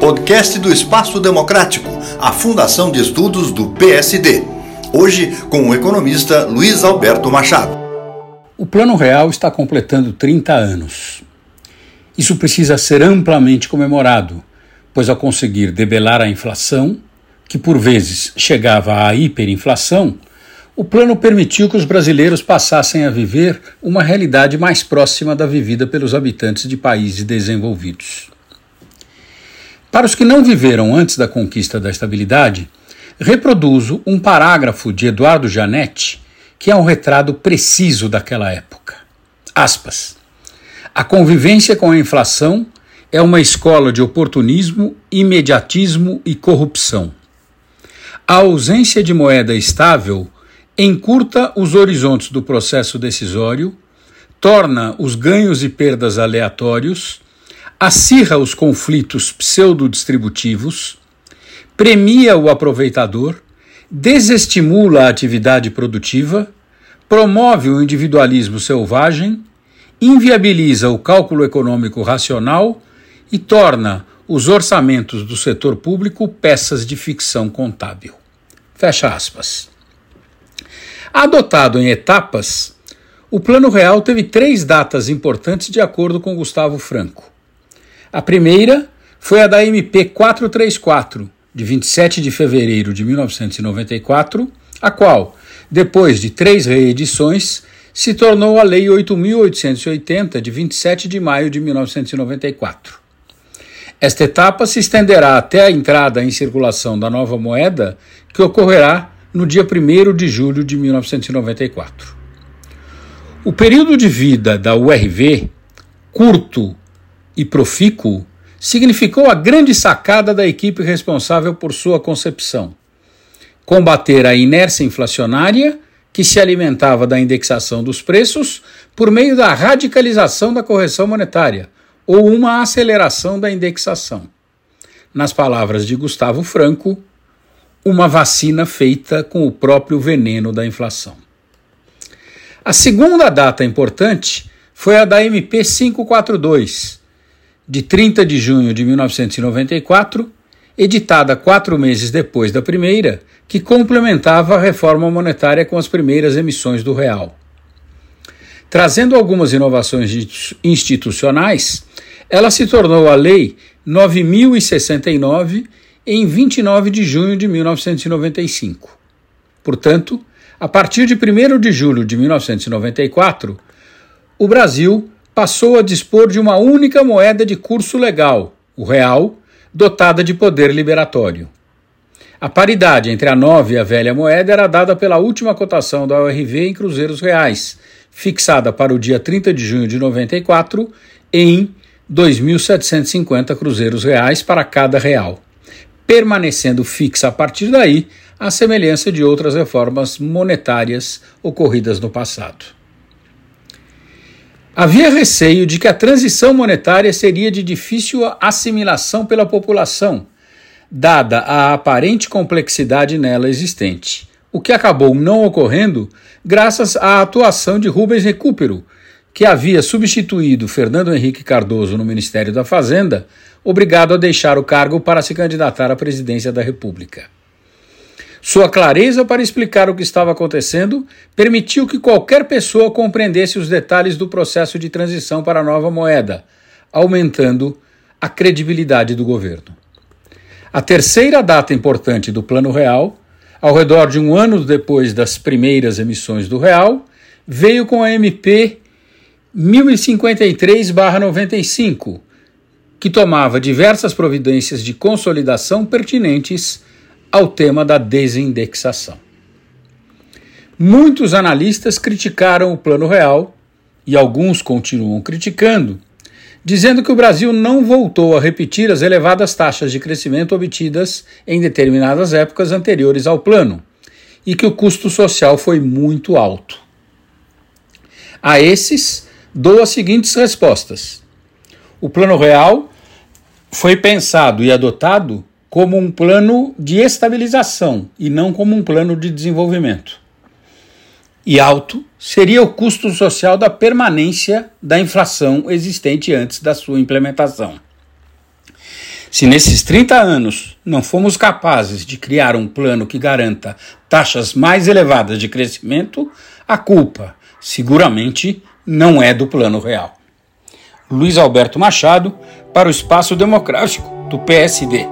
Podcast do Espaço Democrático, a Fundação de Estudos do PSD. Hoje com o economista Luiz Alberto Machado. O Plano Real está completando 30 anos. Isso precisa ser amplamente comemorado, pois ao conseguir debelar a inflação, que por vezes chegava à hiperinflação, o plano permitiu que os brasileiros passassem a viver uma realidade mais próxima da vivida pelos habitantes de países desenvolvidos. Para os que não viveram antes da conquista da estabilidade, reproduzo um parágrafo de Eduardo Janetti, que é um retrato preciso daquela época. Aspas. A convivência com a inflação é uma escola de oportunismo, imediatismo e corrupção. A ausência de moeda estável encurta os horizontes do processo decisório, torna os ganhos e perdas aleatórios, acirra os conflitos pseudodistributivos, premia o aproveitador, desestimula a atividade produtiva, promove o individualismo selvagem, inviabiliza o cálculo econômico racional e torna os orçamentos do setor público peças de ficção contábil. Fecha aspas. Adotado em etapas, o Plano Real teve três datas importantes de acordo com Gustavo Franco. A primeira foi a da MP 434, de 27 de fevereiro de 1994, a qual, depois de três reedições, se tornou a Lei 8.880, de 27 de maio de 1994. Esta etapa se estenderá até a entrada em circulação da nova moeda, que ocorrerá no dia 1 de julho de 1994. O período de vida da URV, curto e profícuo, significou a grande sacada da equipe responsável por sua concepção: combater a inércia inflacionária que se alimentava da indexação dos preços por meio da radicalização da correção monetária ou uma aceleração da indexação. Nas palavras de Gustavo Franco, uma vacina feita com o próprio veneno da inflação. A segunda data importante foi a da MP 542, de 30 de junho de 1994, editada quatro meses depois da primeira, que complementava a reforma monetária com as primeiras emissões do real. Trazendo algumas inovações institucionais, ela se tornou a Lei 9069 em 29 de junho de 1995. Portanto, a partir de 1 de julho de 1994, o Brasil passou a dispor de uma única moeda de curso legal, o real, dotada de poder liberatório. A paridade entre a nova e a velha moeda era dada pela última cotação da URV em cruzeiros reais, fixada para o dia 30 de junho de 94 em 2.750 cruzeiros reais para cada real permanecendo fixa a partir daí, à semelhança de outras reformas monetárias ocorridas no passado. Havia receio de que a transição monetária seria de difícil assimilação pela população, dada a aparente complexidade nela existente, o que acabou não ocorrendo graças à atuação de Rubens Recupero, que havia substituído Fernando Henrique Cardoso no Ministério da Fazenda obrigado a deixar o cargo para se candidatar à presidência da República. Sua clareza para explicar o que estava acontecendo permitiu que qualquer pessoa compreendesse os detalhes do processo de transição para a nova moeda, aumentando a credibilidade do governo. A terceira data importante do Plano Real, ao redor de um ano depois das primeiras emissões do Real, veio com a MP 1053-95, que tomava diversas providências de consolidação pertinentes ao tema da desindexação. Muitos analistas criticaram o Plano Real e alguns continuam criticando, dizendo que o Brasil não voltou a repetir as elevadas taxas de crescimento obtidas em determinadas épocas anteriores ao plano e que o custo social foi muito alto. A esses, dou as seguintes respostas. O Plano Real foi pensado e adotado como um plano de estabilização e não como um plano de desenvolvimento. E alto seria o custo social da permanência da inflação existente antes da sua implementação. Se nesses 30 anos não fomos capazes de criar um plano que garanta taxas mais elevadas de crescimento, a culpa seguramente não é do plano real. Luiz Alberto Machado, para o Espaço Democrático do PSD.